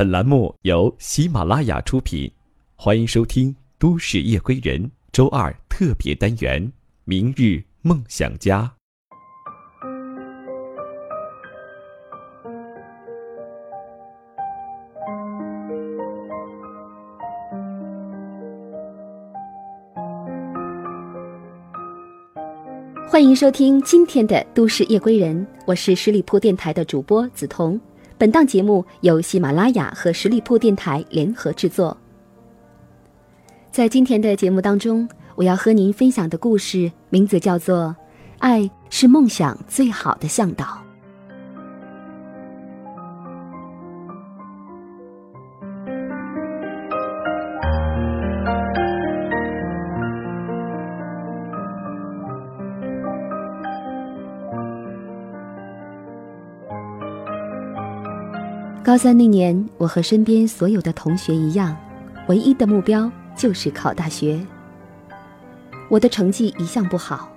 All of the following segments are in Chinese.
本栏目由喜马拉雅出品，欢迎收听《都市夜归人》周二特别单元《明日梦想家》。欢迎收听今天的《都市夜归人》，我是十里铺电台的主播梓潼。本档节目由喜马拉雅和十里铺电台联合制作。在今天的节目当中，我要和您分享的故事名字叫做《爱是梦想最好的向导》。高三那年，我和身边所有的同学一样，唯一的目标就是考大学。我的成绩一向不好，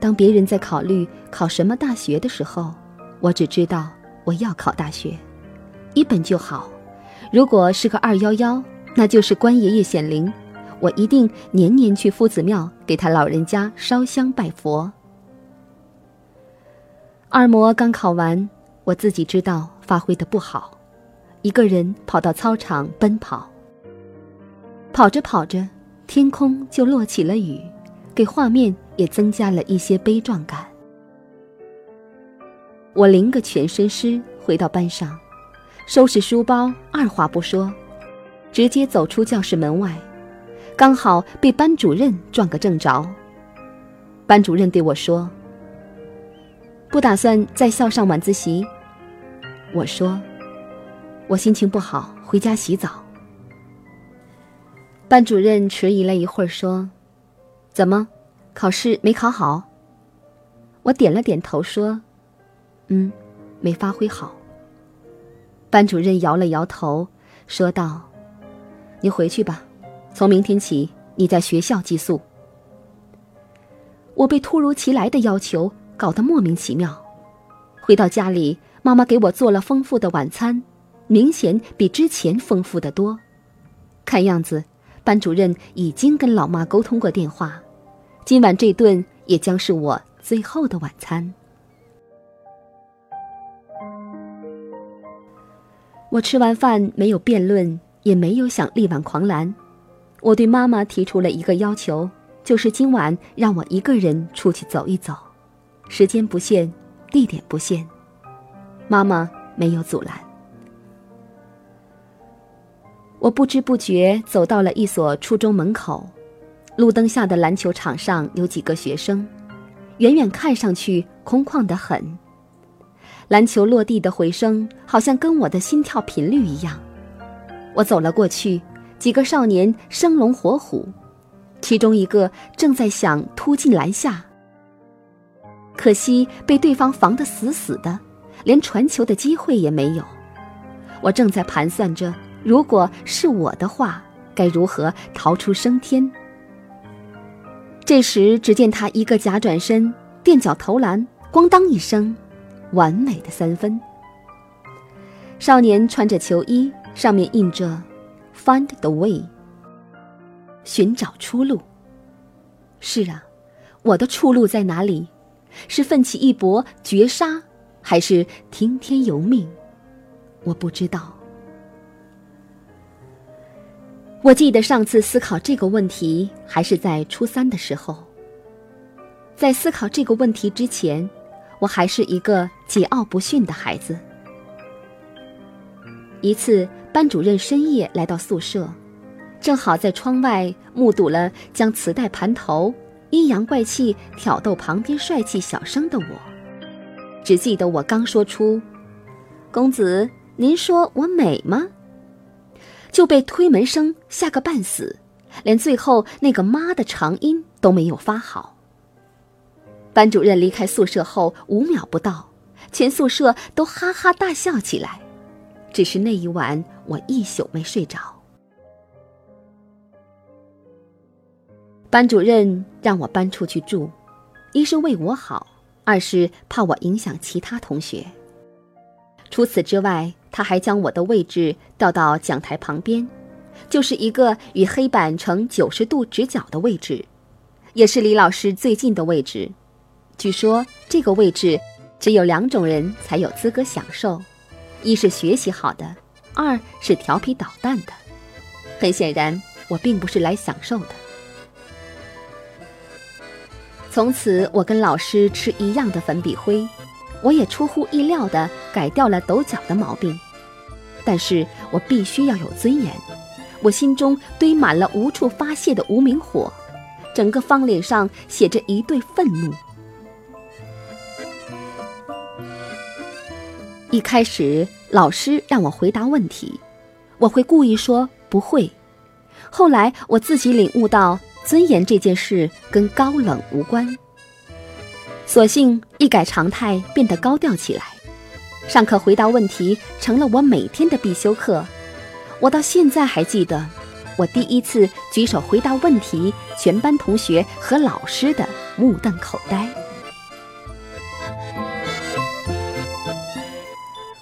当别人在考虑考什么大学的时候，我只知道我要考大学，一本就好。如果是个二幺幺，那就是关爷爷显灵，我一定年年去夫子庙给他老人家烧香拜佛。二模刚考完，我自己知道发挥的不好。一个人跑到操场奔跑，跑着跑着，天空就落起了雨，给画面也增加了一些悲壮感。我淋个全身湿，回到班上，收拾书包，二话不说，直接走出教室门外，刚好被班主任撞个正着。班主任对我说：“不打算在校上晚自习。”我说。我心情不好，回家洗澡。班主任迟疑了一会儿，说：“怎么，考试没考好？”我点了点头，说：“嗯，没发挥好。”班主任摇了摇头，说道：“你回去吧，从明天起你在学校寄宿。”我被突如其来的要求搞得莫名其妙。回到家里，妈妈给我做了丰富的晚餐。明显比之前丰富的多，看样子，班主任已经跟老妈沟通过电话，今晚这顿也将是我最后的晚餐。我吃完饭没有辩论，也没有想力挽狂澜，我对妈妈提出了一个要求，就是今晚让我一个人出去走一走，时间不限，地点不限，妈妈没有阻拦。我不知不觉走到了一所初中门口，路灯下的篮球场上有几个学生，远远看上去空旷得很。篮球落地的回声好像跟我的心跳频率一样。我走了过去，几个少年生龙活虎，其中一个正在想突进篮下，可惜被对方防得死死的，连传球的机会也没有。我正在盘算着。如果是我的话，该如何逃出升天？这时，只见他一个假转身，垫脚投篮，咣当一声，完美的三分。少年穿着球衣，上面印着 “Find the way”，寻找出路。是啊，我的出路在哪里？是奋起一搏绝杀，还是听天由命？我不知道。我记得上次思考这个问题还是在初三的时候。在思考这个问题之前，我还是一个桀骜不驯的孩子。一次，班主任深夜来到宿舍，正好在窗外目睹了将磁带盘头、阴阳怪气挑逗旁边帅气小生的我。只记得我刚说出：“公子，您说我美吗？”就被推门声吓个半死，连最后那个“妈”的长音都没有发好。班主任离开宿舍后五秒不到，全宿舍都哈哈大笑起来。只是那一晚我一宿没睡着。班主任让我搬出去住，一是为我好，二是怕我影响其他同学。除此之外，他还将我的位置调到讲台旁边，就是一个与黑板呈九十度直角的位置，也是离老师最近的位置。据说这个位置只有两种人才有资格享受：一是学习好的，二是调皮捣蛋的。很显然，我并不是来享受的。从此，我跟老师吃一样的粉笔灰，我也出乎意料地改掉了抖脚的毛病。但是我必须要有尊严，我心中堆满了无处发泄的无名火，整个方脸上写着一对愤怒。一开始，老师让我回答问题，我会故意说不会。后来，我自己领悟到。尊严这件事跟高冷无关，索性一改常态，变得高调起来。上课回答问题成了我每天的必修课。我到现在还记得，我第一次举手回答问题，全班同学和老师的目瞪口呆。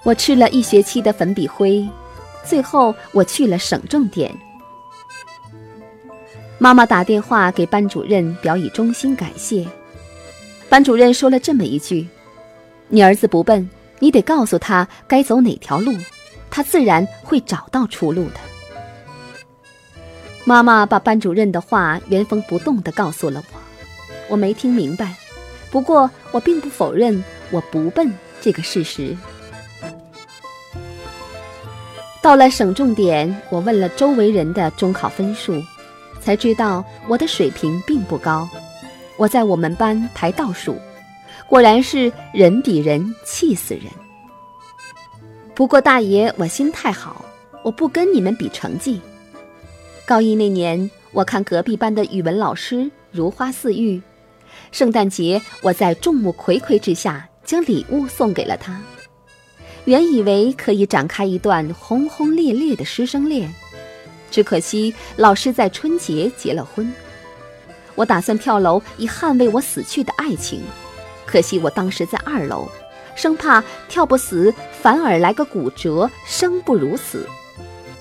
我吃了一学期的粉笔灰，最后我去了省重点。妈妈打电话给班主任表以衷心感谢，班主任说了这么一句：“你儿子不笨，你得告诉他该走哪条路，他自然会找到出路的。”妈妈把班主任的话原封不动地告诉了我，我没听明白，不过我并不否认我不笨这个事实。到了省重点，我问了周围人的中考分数。才知道我的水平并不高，我在我们班排倒数，果然是人比人气死人。不过大爷，我心态好，我不跟你们比成绩。高一那年，我看隔壁班的语文老师如花似玉，圣诞节我在众目睽睽之下将礼物送给了他，原以为可以展开一段轰轰烈烈的师生恋。只可惜老师在春节结了婚，我打算跳楼以捍卫我死去的爱情，可惜我当时在二楼，生怕跳不死反而来个骨折，生不如死，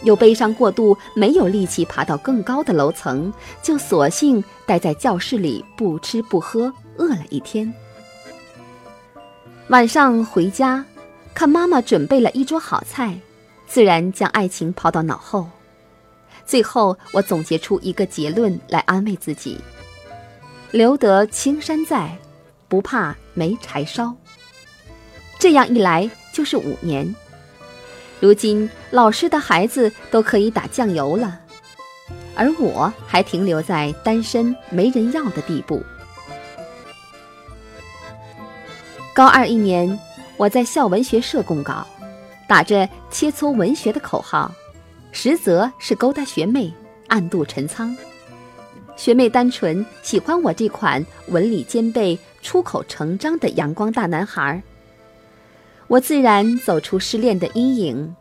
又悲伤过度，没有力气爬到更高的楼层，就索性待在教室里不吃不喝，饿了一天。晚上回家，看妈妈准备了一桌好菜，自然将爱情抛到脑后。最后，我总结出一个结论来安慰自己：留得青山在，不怕没柴烧。这样一来就是五年。如今，老师的孩子都可以打酱油了，而我还停留在单身没人要的地步。高二一年，我在校文学社供稿，打着切磋文学的口号。实则是勾搭学妹，暗度陈仓。学妹单纯喜欢我这款文理兼备、出口成章的阳光大男孩。我自然走出失恋的阴影。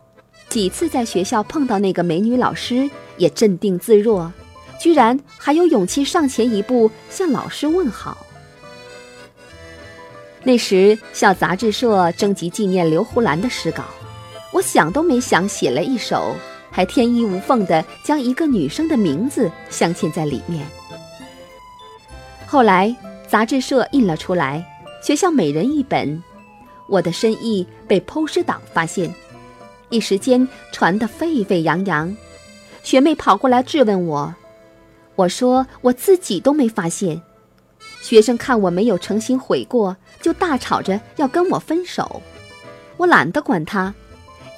几次在学校碰到那个美女老师，也镇定自若，居然还有勇气上前一步向老师问好。那时校杂志社征集纪念刘胡兰的诗稿，我想都没想写了一首。还天衣无缝地将一个女生的名字镶嵌在里面。后来杂志社印了出来，学校每人一本，我的深意被剖尸党发现，一时间传得沸沸扬扬。学妹跑过来质问我，我说我自己都没发现。学生看我没有诚心悔过，就大吵着要跟我分手。我懒得管他。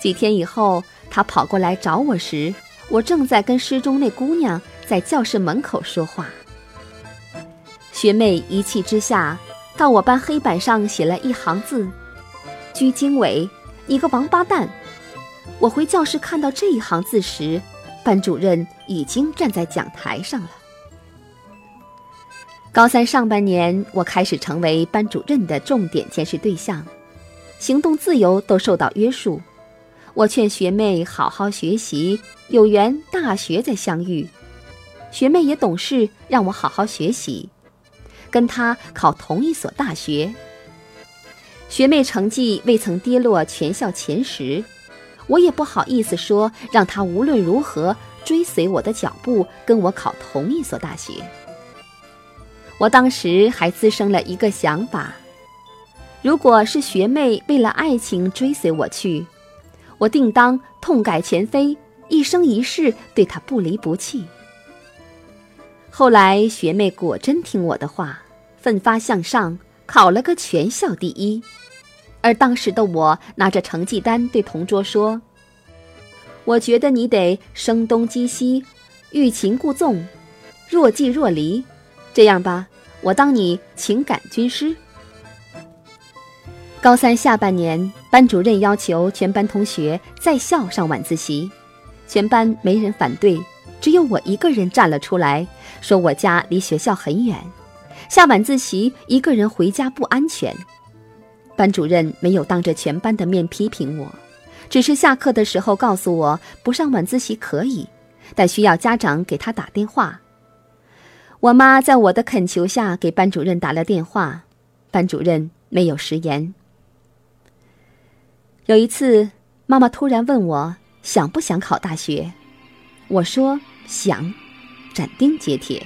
几天以后。他跑过来找我时，我正在跟诗中那姑娘在教室门口说话。学妹一气之下，到我班黑板上写了一行字：“居经纬，你个王八蛋！”我回教室看到这一行字时，班主任已经站在讲台上了。高三上半年，我开始成为班主任的重点监视对象，行动自由都受到约束。我劝学妹好好学习，有缘大学再相遇。学妹也懂事，让我好好学习，跟她考同一所大学。学妹成绩未曾跌落全校前十，我也不好意思说让她无论如何追随我的脚步，跟我考同一所大学。我当时还滋生了一个想法：如果是学妹为了爱情追随我去，我定当痛改前非，一生一世对她不离不弃。后来学妹果真听我的话，奋发向上，考了个全校第一。而当时的我拿着成绩单对同桌说：“我觉得你得声东击西，欲擒故纵，若即若离。这样吧，我当你情感军师。”高三下半年，班主任要求全班同学在校上晚自习，全班没人反对，只有我一个人站了出来，说我家离学校很远，下晚自习一个人回家不安全。班主任没有当着全班的面批评我，只是下课的时候告诉我不上晚自习可以，但需要家长给他打电话。我妈在我的恳求下给班主任打了电话，班主任没有食言。有一次，妈妈突然问我想不想考大学，我说想，斩钉截铁。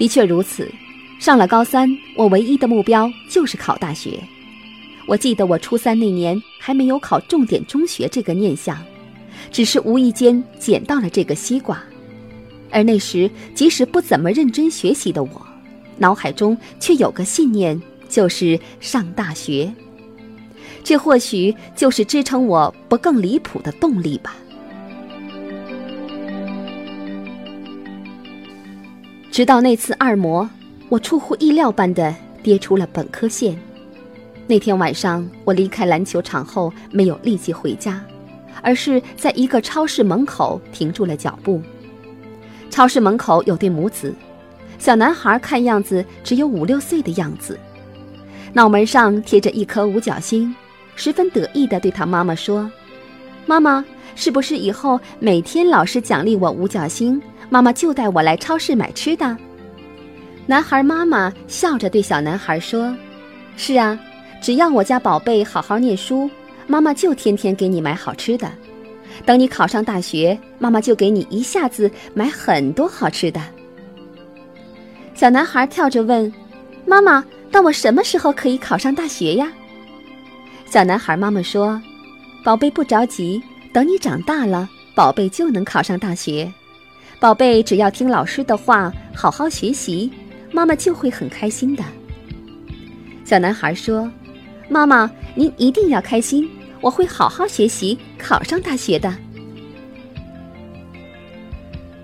的确如此。上了高三，我唯一的目标就是考大学。我记得我初三那年还没有考重点中学这个念想，只是无意间捡到了这个西瓜。而那时即使不怎么认真学习的我，脑海中却有个信念，就是上大学。这或许就是支撑我不更离谱的动力吧。直到那次二模。我出乎意料般的跌出了本科线。那天晚上，我离开篮球场后没有立即回家，而是在一个超市门口停住了脚步。超市门口有对母子，小男孩看样子只有五六岁的样子，脑门上贴着一颗五角星，十分得意地对他妈妈说：“妈妈，是不是以后每天老师奖励我五角星，妈妈就带我来超市买吃的？”男孩妈妈笑着对小男孩说：“是啊，只要我家宝贝好好念书，妈妈就天天给你买好吃的。等你考上大学，妈妈就给你一下子买很多好吃的。”小男孩跳着问：“妈妈，那我什么时候可以考上大学呀？”小男孩妈妈说：“宝贝不着急，等你长大了，宝贝就能考上大学。宝贝只要听老师的话，好好学习。”妈妈就会很开心的。小男孩说：“妈妈，您一定要开心，我会好好学习，考上大学的。”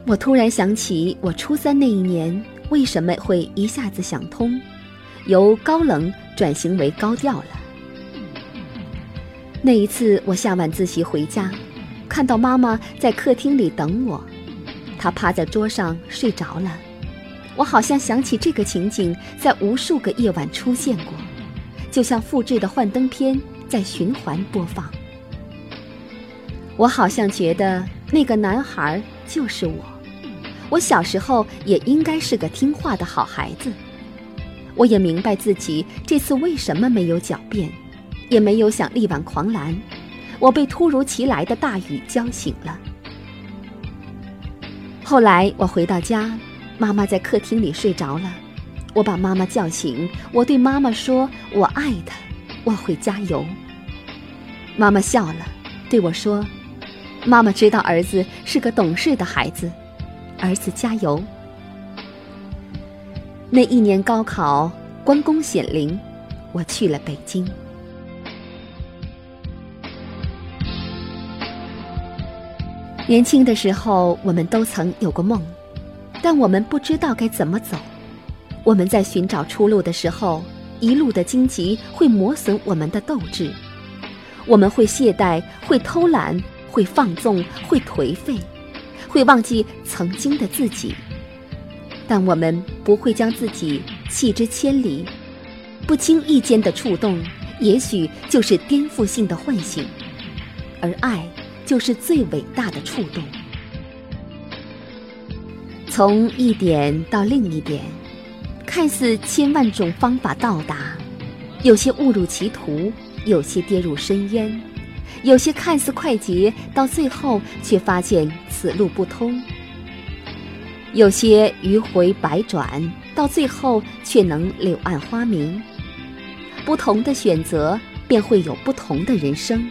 我突然想起，我初三那一年为什么会一下子想通，由高冷转型为高调了。那一次，我下晚自习回家，看到妈妈在客厅里等我，他趴在桌上睡着了。我好像想起这个情景，在无数个夜晚出现过，就像复制的幻灯片在循环播放。我好像觉得那个男孩就是我，我小时候也应该是个听话的好孩子。我也明白自己这次为什么没有狡辩，也没有想力挽狂澜。我被突如其来的大雨浇醒了。后来我回到家。妈妈在客厅里睡着了，我把妈妈叫醒。我对妈妈说：“我爱她，我会加油。”妈妈笑了，对我说：“妈妈知道儿子是个懂事的孩子，儿子加油。”那一年高考，关公显灵，我去了北京。年轻的时候，我们都曾有过梦。但我们不知道该怎么走，我们在寻找出路的时候，一路的荆棘会磨损我们的斗志，我们会懈怠，会偷懒，会放纵，会颓废，会忘记曾经的自己。但我们不会将自己弃之千里，不经意间的触动，也许就是颠覆性的唤醒，而爱就是最伟大的触动。从一点到另一点，看似千万种方法到达，有些误入歧途，有些跌入深渊，有些看似快捷，到最后却发现此路不通；有些迂回百转，到最后却能柳暗花明。不同的选择，便会有不同的人生。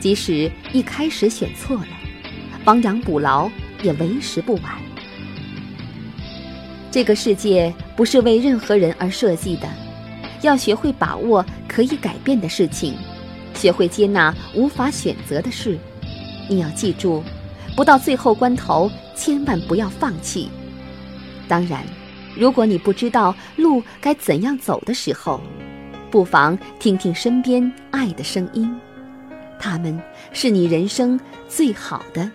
即使一开始选错了，亡羊补牢也为时不晚。这个世界不是为任何人而设计的，要学会把握可以改变的事情，学会接纳无法选择的事。你要记住，不到最后关头，千万不要放弃。当然，如果你不知道路该怎样走的时候，不妨听听身边爱的声音，他们是你人生最好的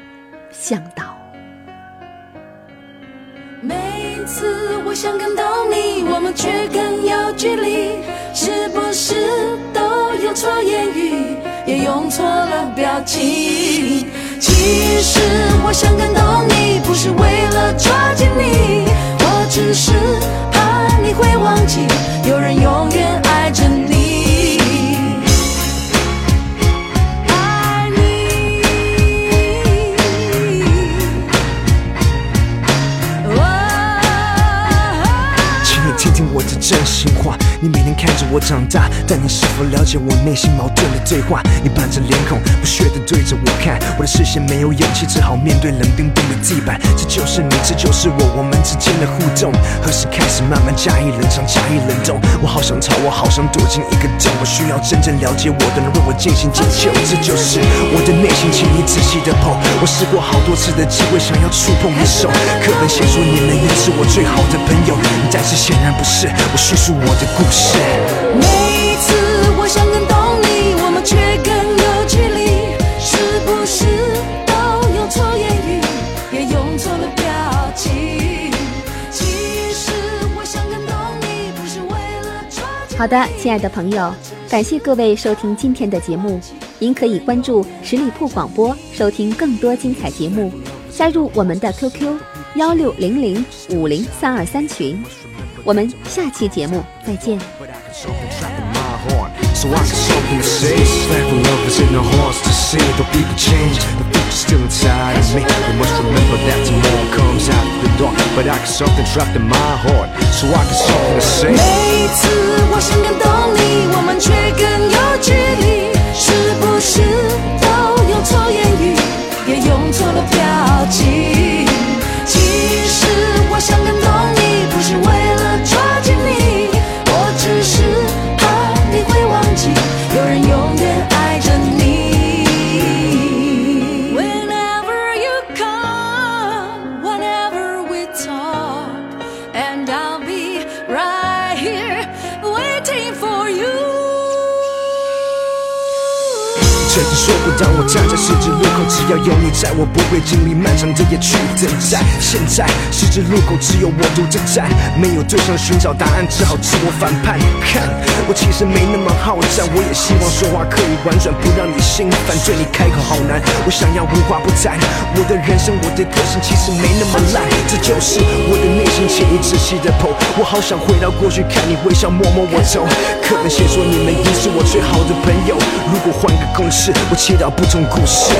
向导。每次我想感动你，我们却更有距离，是不是都用错言语，也用错了表情？其实我想感动你，不是为了抓紧你，我只是怕你会忘记，有人永远爱我长大，但你是否了解我内心矛盾的对话？你板着脸孔，不屑地对着我看，我的视线没有勇气，只好面对冷冰冰的地板。这就是你，这就是我，我们之间的互动，何时开始慢慢加以冷藏，加以冷冻？我好想逃，我好想躲进一个洞，我需要真正了解我的人为我进行解救。这就是我的内心，请你仔细的剖。我试过好多次的机会，想要触碰你手，课本写说你们应是我最好的朋友，但是显然不是。我叙述我的故事。每次我想感动你，我们却更有距离，是不是都用错言语，也用错了表情？其实我想感动你，不是为了抓紧。好的，亲爱的朋友，感谢各位收听今天的节目。您可以关注十里铺广播，收听更多精彩节目，加入我们的 QQ 幺六零零五零三二三群。我们下期节目再见。But I got something trapped in my heart, so I got something to say. Slap of love is in the hearts to see. The people change, the future's still inside of me. You must remember that tomorrow comes after the dark. But I got something trapped in my heart, so I got something to say. 每一次我想感动你，我们却更有距离，是不是都用错言语，也用错了 so 曾经说过，当我站在十字路口，只要有你在，我不会经历漫长的夜去等待。现在十字路口只有我独自站，没有对象寻找答案，只好自我反叛。看，我其实没那么好战，我也希望说话可以婉转，不让你心烦。对你开口好难，我想要无话不谈。我的人生，我的个性其实没那么烂，这就是我的内心，请你仔细的剖。我好想回到过去，看你微笑，摸摸我头。课本写说你们已是我最好的朋友，如果换个公式，我切到不同故事。